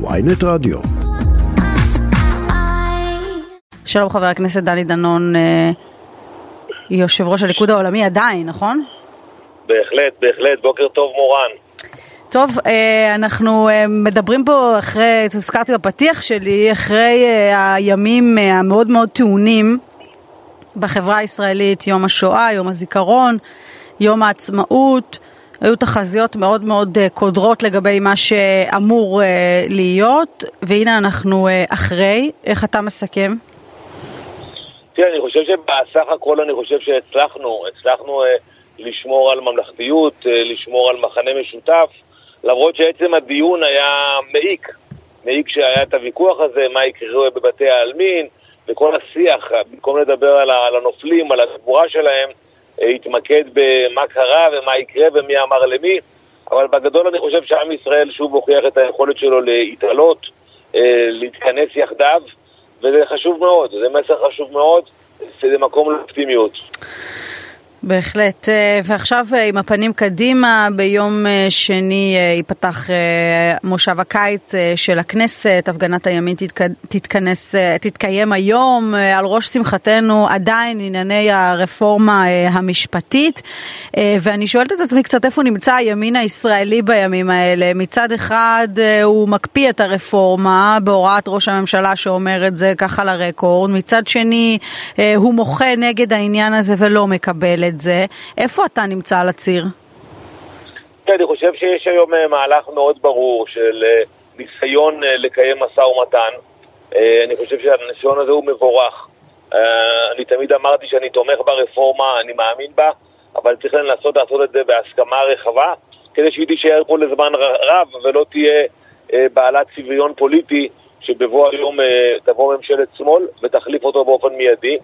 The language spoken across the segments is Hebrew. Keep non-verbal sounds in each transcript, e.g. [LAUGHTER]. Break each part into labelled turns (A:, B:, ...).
A: ויינט רדיו.
B: שלום חבר הכנסת דני דנון, אה, יושב ראש הליכוד העולמי עדיין, נכון?
C: בהחלט, בהחלט, בוקר טוב מורן.
B: טוב, אה, אנחנו אה, מדברים פה אחרי, הזכרתי בפתיח שלי, אחרי הימים המאוד מאוד טעונים בחברה הישראלית, יום השואה, יום הזיכרון, יום העצמאות. היו תחזיות מאוד מאוד אה, קודרות לגבי מה שאמור אה, להיות, והנה אנחנו אה, אחרי. איך אתה מסכם?
C: תראה, אני חושב שבסך הכל אני חושב שהצלחנו, הצלחנו לשמור על ממלכתיות, לשמור על מחנה משותף, למרות שעצם הדיון היה מעיק. מעיק שהיה את הוויכוח הזה, מה יקרה בבתי העלמין, וכל השיח, במקום לדבר על הנופלים, על הגבורה שלהם, התמקד במה קרה ומה יקרה ומי אמר למי, אבל בגדול אני חושב שעם ישראל שוב הוכיח את היכולת שלו להתעלות, אה, להתכנס יחדיו, וזה חשוב מאוד, זה מסר חשוב מאוד, זה מקום לאופטימיות.
B: בהחלט, אה, ועכשיו אה, עם הפנים קדימה, ביום אה, שני ייפתח מושב הקיץ של הכנסת, הפגנת הימין תתכנס, תתקיים היום, על ראש שמחתנו עדיין ענייני הרפורמה המשפטית, ואני שואלת את עצמי קצת איפה נמצא הימין הישראלי בימים האלה, מצד אחד הוא מקפיא את הרפורמה בהוראת ראש הממשלה שאומר את זה ככה לרקורד, מצד שני הוא מוחה נגד העניין הזה ולא מקבל את את זה, איפה אתה נמצא על הציר?
C: אני חושב שיש היום אה, מהלך מאוד ברור של אה, ניסיון אה, לקיים משא ומתן. אני חושב שהניסיון הזה הוא מבורך. אני תמיד אמרתי שאני תומך ברפורמה, אני מאמין בה, אבל צריך לנסות לעשות את זה בהסכמה רחבה, כדי שהיא תישאר פה לזמן רב ולא תהיה בעלת צביון פוליטי שבבוא היום תבוא ממשלת שמאל ותחליף אותו באופן מיידי.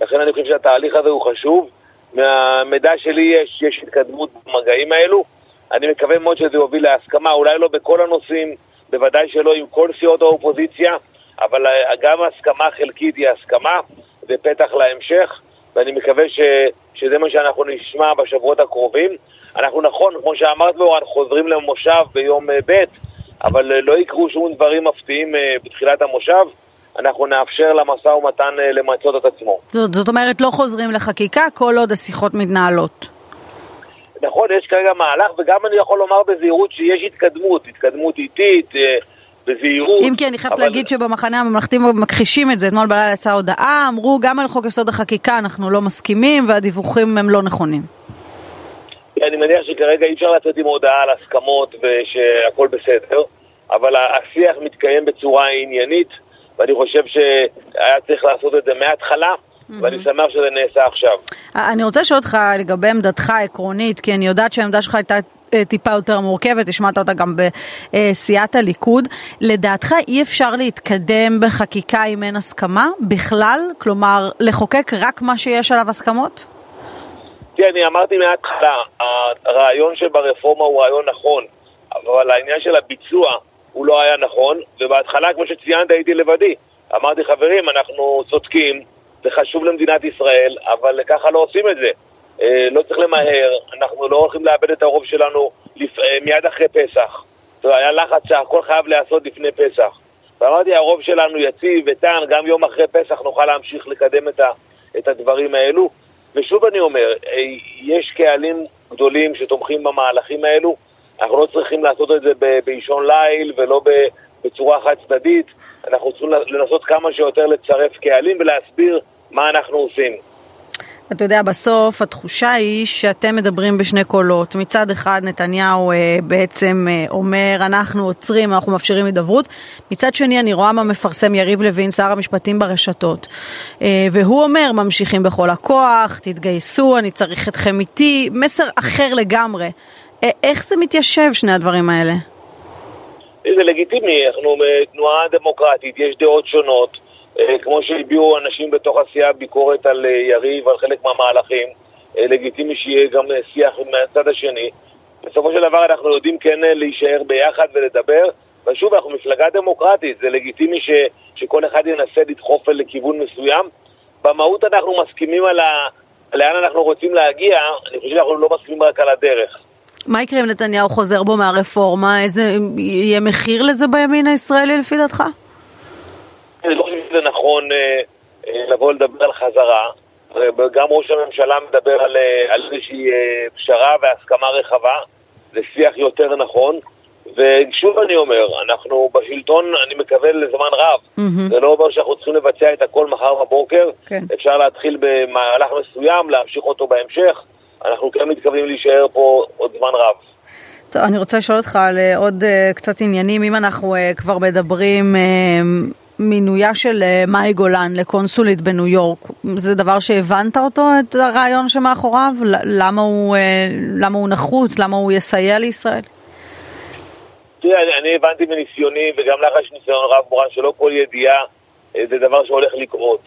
C: לכן אני חושב שהתהליך הזה הוא חשוב. מהמידע שלי יש, יש התקדמות במגעים האלו. אני מקווה מאוד שזה יוביל להסכמה, אולי לא בכל הנושאים, בוודאי שלא עם כל סיעות האופוזיציה, אבל גם הסכמה חלקית היא הסכמה, ופתח להמשך, ואני מקווה ש, שזה מה שאנחנו נשמע בשבועות הקרובים. אנחנו נכון, כמו שאמרת מורן, חוזרים למושב ביום אה, ב', אבל אה, לא יקרו שום דברים מפתיעים אה, בתחילת המושב. אנחנו נאפשר למשא ומתן אה, למצות את עצמו.
B: זאת, זאת אומרת, לא חוזרים לחקיקה כל עוד השיחות מתנהלות.
C: נכון, יש כרגע מהלך, וגם אני יכול לומר בזהירות שיש התקדמות, התקדמות איטית, אה, בזהירות.
B: אם כי אני חייבת אבל... להגיד שבמחנה הממלכתי מכחישים את זה, אתמול בלילה יצאה הודעה, אמרו גם על חוק יסוד החקיקה אנחנו לא מסכימים והדיווחים הם לא נכונים.
C: אני מניח שכרגע אי אפשר לצאת עם הודעה על הסכמות ושהכול בסדר, אבל השיח מתקיים בצורה עניינית. ואני חושב שהיה צריך לעשות את זה מההתחלה. Mm-hmm. ואני שמח שזה נעשה עכשיו.
B: אני רוצה לשאול אותך לגבי עמדתך העקרונית, כי אני יודעת שהעמדה שלך הייתה אה, טיפה יותר מורכבת, השמעת אותה גם בסיעת הליכוד. לדעתך אי אפשר להתקדם בחקיקה אם אין הסכמה בכלל? כלומר, לחוקק רק מה שיש עליו הסכמות?
C: תראה, אני אמרתי מההתחלה, הרעיון שברפורמה הוא רעיון נכון, אבל העניין של הביצוע הוא לא היה נכון, ובהתחלה, כמו שציינת, הייתי לבדי. אמרתי, חברים, אנחנו צודקים, זה חשוב למדינת ישראל, אבל ככה לא עושים את זה. אה, לא צריך למהר, אנחנו לא הולכים לאבד את הרוב שלנו לפ... אה, מיד אחרי פסח. זאת אומרת, היה לחץ שהכל חייב להיעשות לפני פסח. ואמרתי, הרוב שלנו יציב, איתן, גם יום אחרי פסח נוכל להמשיך לקדם את, ה... את הדברים האלו. ושוב אני אומר, אה, יש קהלים גדולים שתומכים במהלכים האלו, אנחנו לא צריכים לעשות את זה באישון ליל ולא בצורה חד צדדית, אנחנו צריכים לנסות כמה שיותר לצרף קהלים ולהסביר מה אנחנו עושים.
B: אתה יודע, בסוף התחושה היא שאתם מדברים בשני קולות. מצד אחד נתניהו אה, בעצם אה, אומר, אנחנו עוצרים, אנחנו מאפשרים הידברות. מצד שני אני רואה מה מפרסם יריב לוין, שר המשפטים ברשתות. אה, והוא אומר, ממשיכים בכל הכוח, תתגייסו, אני צריך אתכם איתי. מסר אחר לגמרי. איך זה מתיישב, שני הדברים האלה?
C: זה לגיטימי, אנחנו תנועה דמוקרטית, יש דעות שונות, אה, כמו שהביעו אנשים בתוך הסיעה ביקורת על אה, יריב, על חלק מהמהלכים, אה, לגיטימי שיהיה גם שיח מהצד השני. בסופו של דבר אנחנו יודעים כן להישאר ביחד ולדבר, ושוב, אנחנו מפלגה דמוקרטית, זה לגיטימי ש, שכל אחד ינסה לדחוף לכיוון מסוים. במהות אנחנו מסכימים על ה... לאן אנחנו רוצים להגיע, אני חושב שאנחנו לא מסכימים רק על הדרך.
B: מה יקרה אם נתניהו חוזר בו מהרפורמה? איזה, יהיה מחיר לזה בימין הישראלי לפי דעתך?
C: אני לא חושב שזה נכון אה, אה, לבוא לדבר על חזרה. גם ראש הממשלה מדבר על, אה, על איזושהי פשרה והסכמה רחבה. זה שיח יותר נכון. ושוב אני אומר, אנחנו בשלטון, אני מקווה לזמן רב. Mm-hmm. זה לא אומר שאנחנו צריכים לבצע את הכל מחר בבוקר. כן. אפשר להתחיל במהלך מסוים, להמשיך אותו בהמשך. אנחנו כן מתכוונים להישאר פה עוד זמן רב.
B: טוב, אני רוצה לשאול אותך על אה, עוד uh, קצת עניינים, אם אנחנו uh, כבר מדברים, uh, מינויה של מאי גולן לקונסולית בניו יורק, זה דבר שהבנת אותו, את הרעיון שמאחוריו? למה הוא, למה הוא נחוץ? למה הוא יסייע לישראל?
C: תראה, אני, אני הבנתי מניסיוני, וגם לך יש ניסיון רב מורן, שלא כל ידיעה זה דבר שהולך לקרות.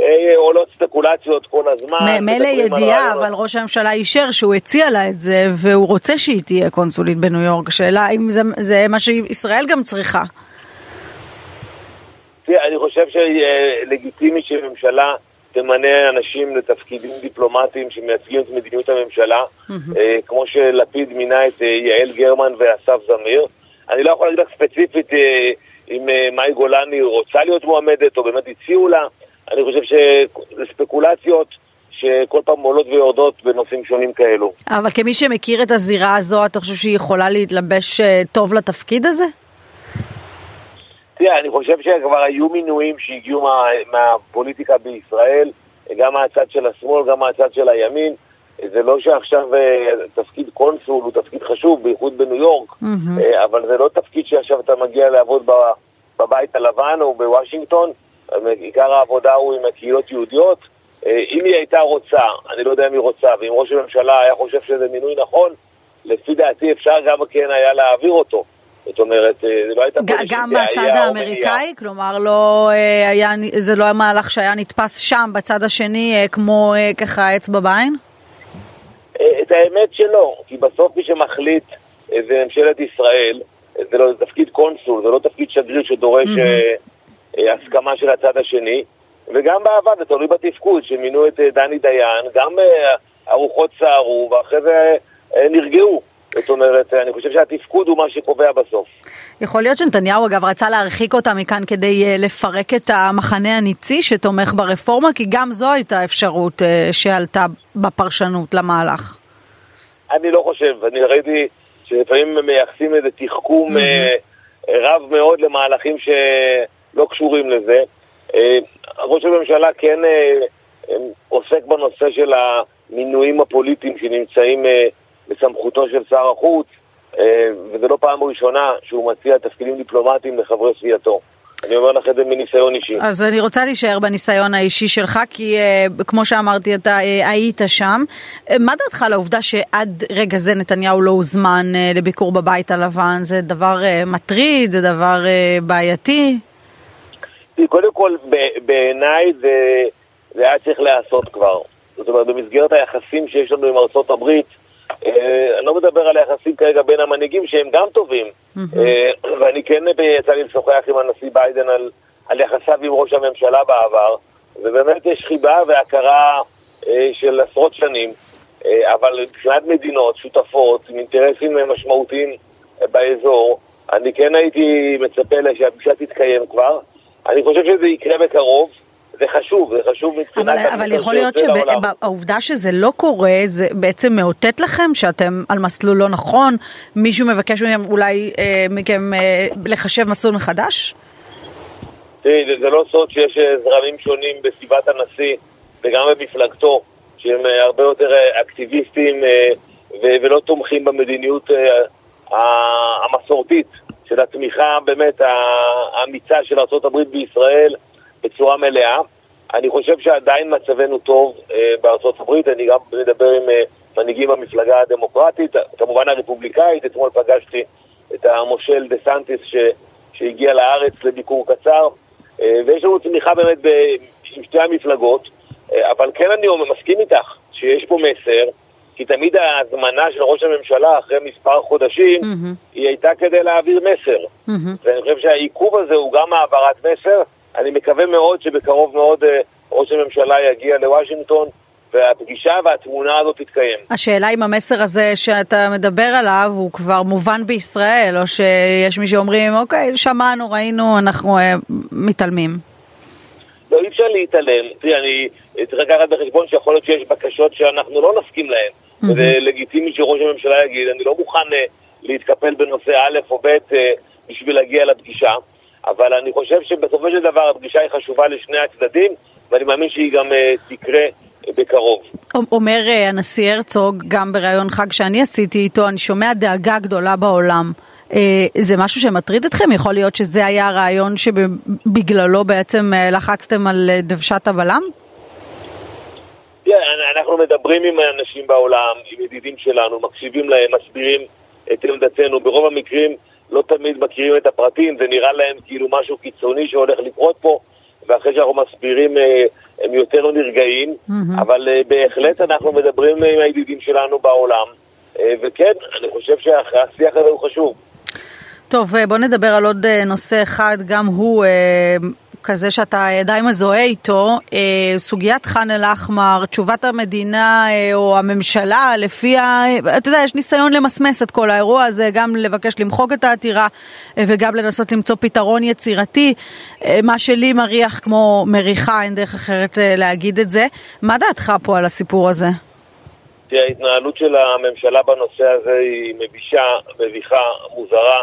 C: אה, עולות ספקולציות כל הזמן.
B: מילא ידיעה, אבל ראש הממשלה אישר שהוא הציע לה את זה, והוא רוצה שהיא תהיה קונסולית בניו יורק. השאלה אם זה, זה מה שישראל גם צריכה.
C: תראה, אני חושב שלגיטימי שממשלה תמנה אנשים לתפקידים דיפלומטיים שמייצגים את מדיניות הממשלה, mm-hmm. כמו שלפיד מינה את אה, יעל גרמן ואסף זמיר. אני לא יכול להגיד לך ספציפית אם מאי גולני רוצה להיות מועמדת או באמת הציעו לה. אני חושב שזה ספקולציות שכל פעם עולות ויורדות בנושאים שונים כאלו.
B: אבל כמי שמכיר את הזירה הזו, אתה חושב שהיא יכולה להתלבש אה, טוב לתפקיד הזה?
C: תראה, אני חושב שכבר היו מינויים שהגיעו מה, מהפוליטיקה בישראל, גם מהצד של השמאל, גם מהצד של הימין. זה לא שעכשיו אה, תפקיד קונסול הוא תפקיד חשוב, בייחוד בניו יורק, mm-hmm. אבל זה לא תפקיד שעכשיו אתה מגיע לעבוד בבית הלבן או בוושינגטון. עיקר העבודה הוא עם הקהילות יהודיות. אה, אם היא הייתה רוצה, אני לא יודע אם היא רוצה, ואם ראש הממשלה היה חושב שזה מינוי נכון, לפי דעתי אפשר גם כן היה להעביר אותו. זאת אומרת, אה, זה לא הייתה
B: פה גם מהצד האמריקאי? כלומר, לא אה, היה, זה לא המהלך שהיה נתפס שם, בצד השני, כמו ככה אצבע בעין?
C: את האמת שלא, כי בסוף מי שמחליט זה ממשלת ישראל, זה לא זה תפקיד קונסול, זה לא תפקיד שגריר שדורש mm-hmm. אה, הסכמה של הצד השני, וגם בעבר, זה תלוי בתפקוד, שמינו את אה, דני דיין, גם אה, הרוחות סערו, ואחרי זה נרגעו. זאת אומרת, אני חושב שהתפקוד הוא מה שקובע בסוף.
B: יכול להיות שנתניהו אגב רצה להרחיק אותה מכאן כדי לפרק את המחנה הניצי שתומך ברפורמה, כי גם זו הייתה אפשרות שעלתה בפרשנות למהלך.
C: אני לא חושב, אני ראיתי שלפעמים מייחסים איזה תחכום mm-hmm. רב מאוד למהלכים ש... לא קשורים לזה. אה, ראש הממשלה כן אה, אה, עוסק בנושא של המינויים הפוליטיים שנמצאים בסמכותו של שר החוץ, וזו לא פעם ראשונה שהוא מציע תפקידים דיפלומטיים לחברי סיעתו. אני אומר לך את זה מניסיון אישי.
B: אז אני רוצה להישאר בניסיון האישי שלך, כי uh, כמו שאמרתי, אתה uh, היית שם. מה דעתך על העובדה שעד רגע זה נתניהו לא הוזמן לביקור בבית הלבן? זה דבר מטריד? זה דבר בעייתי?
C: קודם כל, בעיניי זה, זה היה צריך להיעשות כבר. זאת אומרת, במסגרת היחסים שיש לנו עם ארצות הברית, אה, אני לא מדבר על היחסים כרגע בין המנהיגים שהם גם טובים, אה, ואני כן יצא לי לשוחח עם הנשיא ביידן על, על יחסיו עם ראש הממשלה בעבר, ובאמת יש חיבה והכרה אה, של עשרות שנים, אה, אבל מבחינת מדינות שותפות עם אינטרסים משמעותיים באזור, אני כן הייתי מצפה שהפגישה תתקיים כבר. אני חושב שזה יקרה בקרוב. זה חשוב, זה חשוב מבחינת...
B: אבל, אבל יכול להיות שהעובדה שזה לא קורה, זה בעצם מאותת לכם שאתם על מסלול לא נכון? מישהו מבקש מכם אולי אה, מכם אה, לחשב מסלול מחדש?
C: תראי, זה, זה לא סוד שיש אה, זרמים שונים בסביבת הנשיא וגם במפלגתו, שהם אה, הרבה יותר אה, אקטיביסטים ולא תומכים במדיניות המסורתית של התמיכה באמת האמיצה של ארה"ב בישראל בצורה מלאה. אני חושב שעדיין מצבנו טוב אה, הברית, אני גם מדבר עם אה, מנהיגים במפלגה הדמוקרטית, כמובן הרפובליקאית, אתמול פגשתי את המושל דה סנטיס ש, שהגיע לארץ לביקור קצר, אה, ויש לנו תמיכה באמת עם שתי המפלגות, אבל כן אני מסכים איתך שיש פה מסר כי תמיד ההזמנה של ראש הממשלה אחרי מספר חודשים, mm-hmm. היא הייתה כדי להעביר מסר. Mm-hmm. ואני חושב שהעיכוב הזה הוא גם העברת מסר. אני מקווה מאוד שבקרוב מאוד uh, ראש הממשלה יגיע לוושינגטון, והפגישה והתמונה הזאת תתקיים.
B: השאלה אם המסר הזה שאתה מדבר עליו הוא כבר מובן בישראל, או שיש מי שאומרים, אוקיי, שמענו, ראינו, אנחנו אה, מתעלמים.
C: לא, אי אפשר להתעלם. תראי, אני צריך לקחת בחשבון שיכול להיות שיש בקשות שאנחנו לא נסכים להן. Mm-hmm. וזה לגיטימי שראש הממשלה יגיד, אני לא מוכן אה, להתקפל בנושא א' או ב' אה, בשביל להגיע לפגישה, אבל אני חושב שבסופו של דבר הפגישה היא חשובה לשני הצדדים, ואני מאמין שהיא גם אה, תקרה בקרוב.
B: אומר אה, הנשיא הרצוג, גם בריאיון חג שאני עשיתי איתו, אני שומע דאגה גדולה בעולם. אה, זה משהו שמטריד אתכם? יכול להיות שזה היה הרעיון שבגללו בעצם לחצתם על דוושת הבלם?
C: כן, אנחנו מדברים עם אנשים בעולם, עם ידידים שלנו, מקשיבים להם, מסבירים את עמדתנו. ברוב המקרים לא תמיד מכירים את הפרטים, זה נראה להם כאילו משהו קיצוני שהולך לקרות פה, ואחרי שאנחנו מסבירים הם יותר נרגעים, mm-hmm. אבל uh, בהחלט אנחנו מדברים עם הידידים שלנו בעולם, uh, וכן, אני חושב שהשיח הזה הוא חשוב.
B: טוב, אה, בוא נדבר על עוד נושא אחד, גם הוא כזה שאתה די מזוהה איתו, סוגיית ח'אן אל-אחמר, תשובת המדינה או הממשלה, לפיה, אתה יודע, יש ניסיון למסמס את כל האירוע הזה, גם לבקש למחוק את העתירה וגם לנסות למצוא פתרון יצירתי, מה שלי מריח כמו מריחה, אין דרך אחרת להגיד את זה. מה דעתך פה על הסיפור הזה?
C: ההתנהלות של הממשלה בנושא הזה היא מבישה, מביכה, מוזרה.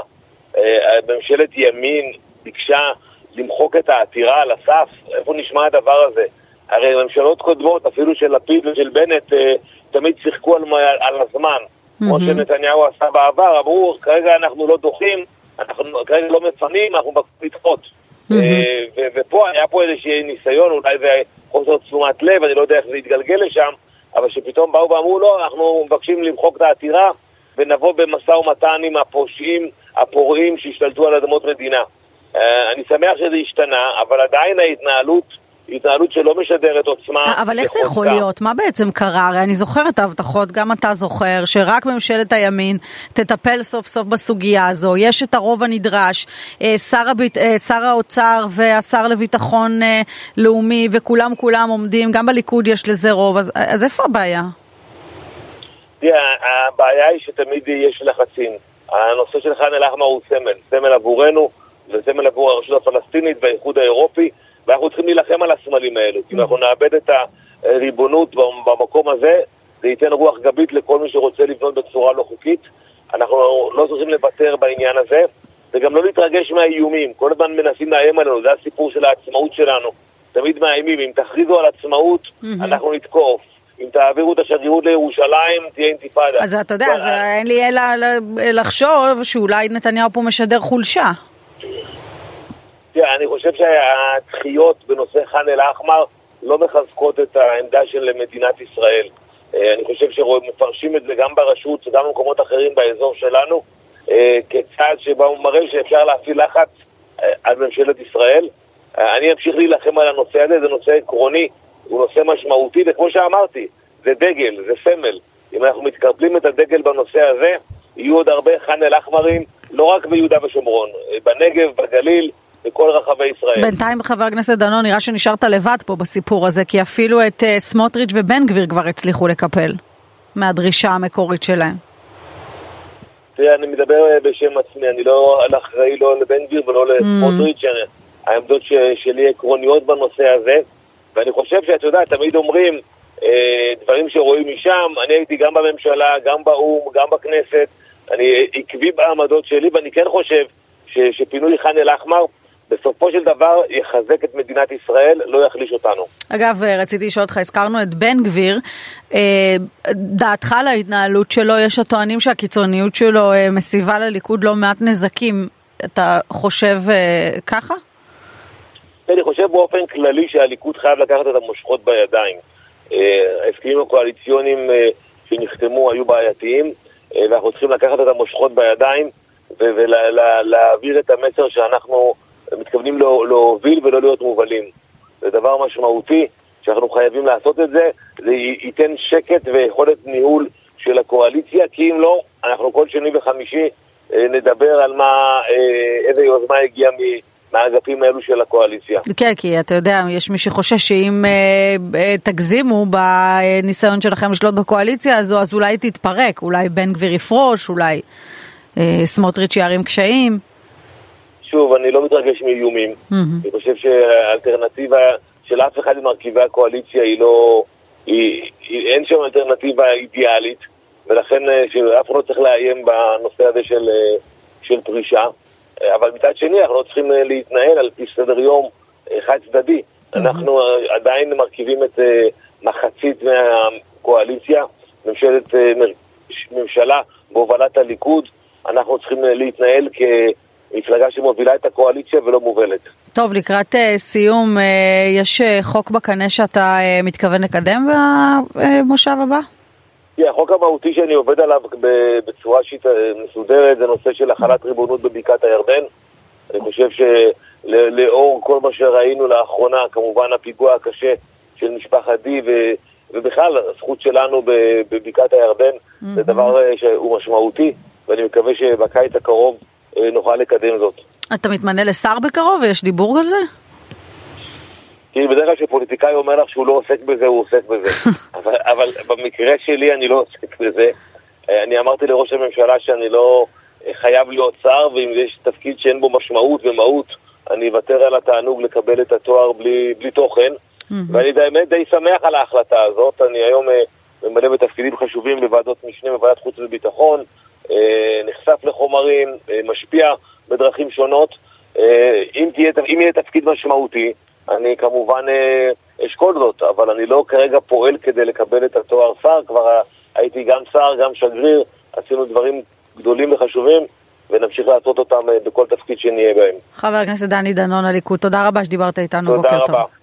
C: ממשלת ימין ביקשה למחוק את העתירה על הסף? איפה נשמע הדבר הזה? הרי ממשלות קודמות, אפילו של לפיד ושל בנט, אה, תמיד שיחקו על, על הזמן. Mm-hmm. כמו שנתניהו עשה בעבר, אמרו, כרגע אנחנו לא דוחים, אנחנו כרגע לא מפנים, אנחנו מבקשים לדחות. Mm-hmm. ופה היה פה איזשהו ניסיון, אולי זה חוסר תשומת לב, אני לא יודע איך זה יתגלגל לשם, אבל שפתאום באו ואמרו, לא, אנחנו מבקשים למחוק את העתירה ונבוא במשא ומתן עם הפושעים, הפורעים שהשתלטו על אדמות מדינה. אה, אני שמח שזה השתנה, אבל עדיין ההתנהלות התנהלות שלא משדרת עוצמה.
B: אבל איך זה יכול להיות? מה בעצם קרה? הרי אני זוכר את ההבטחות, גם אתה זוכר, שרק ממשלת הימין תטפל סוף סוף בסוגיה הזו. יש את הרוב הנדרש. אה, שר, הביט... אה, שר האוצר והשר לביטחון לאומי וכולם כולם עומדים, גם בליכוד יש לזה רוב, אז, אז איפה הבעיה?
C: תראה, הבעיה היא שתמיד יש לחצים. הנושא של ח'אן אל-אחמר הוא סמל, סמל עבורנו. וסמל עבור הרשות הפלסטינית והאיחוד האירופי, ואנחנו צריכים להילחם על הסמלים האלו. כי אם אנחנו נאבד את הריבונות במקום הזה, זה ייתן רוח גבית לכל מי שרוצה לבנות בצורה לא חוקית. אנחנו לא צריכים לוותר בעניין הזה, וגם לא להתרגש מהאיומים. כל הזמן מנסים לאיים עלינו, זה הסיפור של העצמאות שלנו. תמיד מאיימים, אם תכריזו על עצמאות, mm-hmm. אנחנו נתקוף. אם תעבירו את השגרירות לירושלים, תהיה אינתיפאדה.
B: אז אתה יודע, אז אין לי אלא לחשוב שאולי נתניהו פה משדר חולשה.
C: תראה, אני חושב שהדחיות בנושא ח'אן אל-אחמר לא מחזקות את העמדה של מדינת ישראל. אה, אני חושב שמפרשים את זה גם ברשות וגם במקומות אחרים באזור שלנו אה, כצעד שבו הוא מראה שאפשר להפעיל לחץ אה, על ממשלת ישראל. אני אמשיך להילחם על הנושא הזה, זה נושא עקרוני, הוא נושא משמעותי, וכמו שאמרתי, זה דגל, זה סמל. אם אנחנו מתקרבלים את הדגל בנושא הזה, יהיו עוד הרבה ח'אן אל-אחמרים, לא רק ביהודה ושומרון, בנגב, בגליל, בכל רחבי ישראל.
B: בינתיים, חבר הכנסת דנון, נראה שנשארת לבד פה בסיפור הזה, כי אפילו את uh, סמוטריץ' ובן גביר כבר הצליחו לקפל מהדרישה המקורית שלהם.
C: תראה, אני מדבר אה, בשם עצמי, אני לא אחראי לא לבן גביר ולא mm. לסמוטריץ', העמדות ש, שלי עקרוניות בנושא הזה, ואני חושב שאתה יודע, תמיד אומרים אה, דברים שרואים משם, אני הייתי גם בממשלה, גם באו"ם, גם בכנסת, אני עקבי בעמדות שלי, ואני כן חושב ש, שפינוי ח'אן אל-אחמר בסופו של דבר יחזק את מדינת ישראל, לא יחליש אותנו.
B: אגב, רציתי לשאול אותך, הזכרנו את בן גביר, אה, דעתך על ההתנהלות שלו, יש הטוענים שהקיצוניות שלו אה, מסיבה לליכוד לא מעט נזקים, אתה חושב אה, ככה?
C: אני חושב באופן כללי שהליכוד חייב לקחת את המושכות בידיים. ההסכמים הקואליציוניים שנחתמו היו בעייתיים, ואנחנו צריכים לקחת את המושכות בידיים ולהעביר את המסר שאנחנו מתכוונים להוביל ולא להיות מובלים. זה דבר משמעותי שאנחנו חייבים לעשות את זה, זה ייתן שקט ויכולת ניהול של הקואליציה, כי אם לא, אנחנו כל שני וחמישי אה, נדבר על מה, אה, איזה יוזמה הגיעה מהאגפים האלו של הקואליציה.
B: כן, כי אתה יודע, יש מי שחושש שאם אה, אה, תגזימו בניסיון שלכם לשלוט בקואליציה הזו, אז אולי תתפרק, אולי בן גביר יפרוש, אולי אה, סמוטריץ' יערים קשיים.
C: שוב, אני לא מתרגש מאיומים. Mm-hmm. אני חושב שהאלטרנטיבה של אף אחד ממרכיבי הקואליציה היא לא... היא, היא, אין שם אלטרנטיבה אידיאלית, ולכן אה, אף אחד לא צריך לאיים בנושא הזה של, אה, של פרישה. אה, אבל מצד שני, אנחנו לא צריכים להתנהל על פי סדר יום חד צדדי. Mm-hmm. אנחנו עדיין מרכיבים את מחצית מהקואליציה, ממשלת, ממשלה בהובלת הליכוד. אנחנו צריכים להתנהל כמפלגה שמובילה את הקואליציה ולא מובלת.
B: טוב, לקראת uh, סיום, יש חוק בקנה שאתה מתכוון לקדם במושב הבא?
C: Yeah, החוק המהותי שאני עובד עליו בצורה שיט מסודרת זה נושא של החלת ריבונות בבקעת הירדן. אני חושב שלאור כל מה שראינו לאחרונה, כמובן הפיגוע הקשה של משפחת די ו... ובכלל הזכות שלנו בבקעת הירדן mm-hmm. זה דבר שהוא משמעותי ואני מקווה שבקיץ הקרוב נוכל לקדם זאת.
B: אתה מתמנה לשר בקרוב ויש דיבור כזה?
C: תראי, בדרך כלל כשפוליטיקאי אומר לך שהוא לא עוסק בזה, הוא עוסק בזה. [LAUGHS] אבל, אבל במקרה שלי אני לא עוסק בזה. אני אמרתי לראש הממשלה שאני לא חייב להיות שר, ואם יש תפקיד שאין בו משמעות ומהות, אני אוותר על התענוג לקבל את התואר בלי, בלי תוכן. ואני באמת די שמח על ההחלטה הזאת. אני היום אה, ממלא בתפקידים חשובים בוועדות משנה בוועדת חוץ וביטחון, אה, נחשף לחומרים, אה, משפיע בדרכים שונות. אה, אם, תהיה, אם יהיה תפקיד משמעותי, אני כמובן אה, אשקול זאת, אבל אני לא כרגע פועל כדי לקבל את התואר שר, כבר הייתי גם שר, גם שגריר, עשינו דברים גדולים וחשובים. ונמשיך לעשות אותם אה, בכל תפקיד שנהיה בהם.
B: חבר הכנסת דני דנון הליכוד, תודה רבה שדיברת איתנו, בוקר טוב. תודה רבה.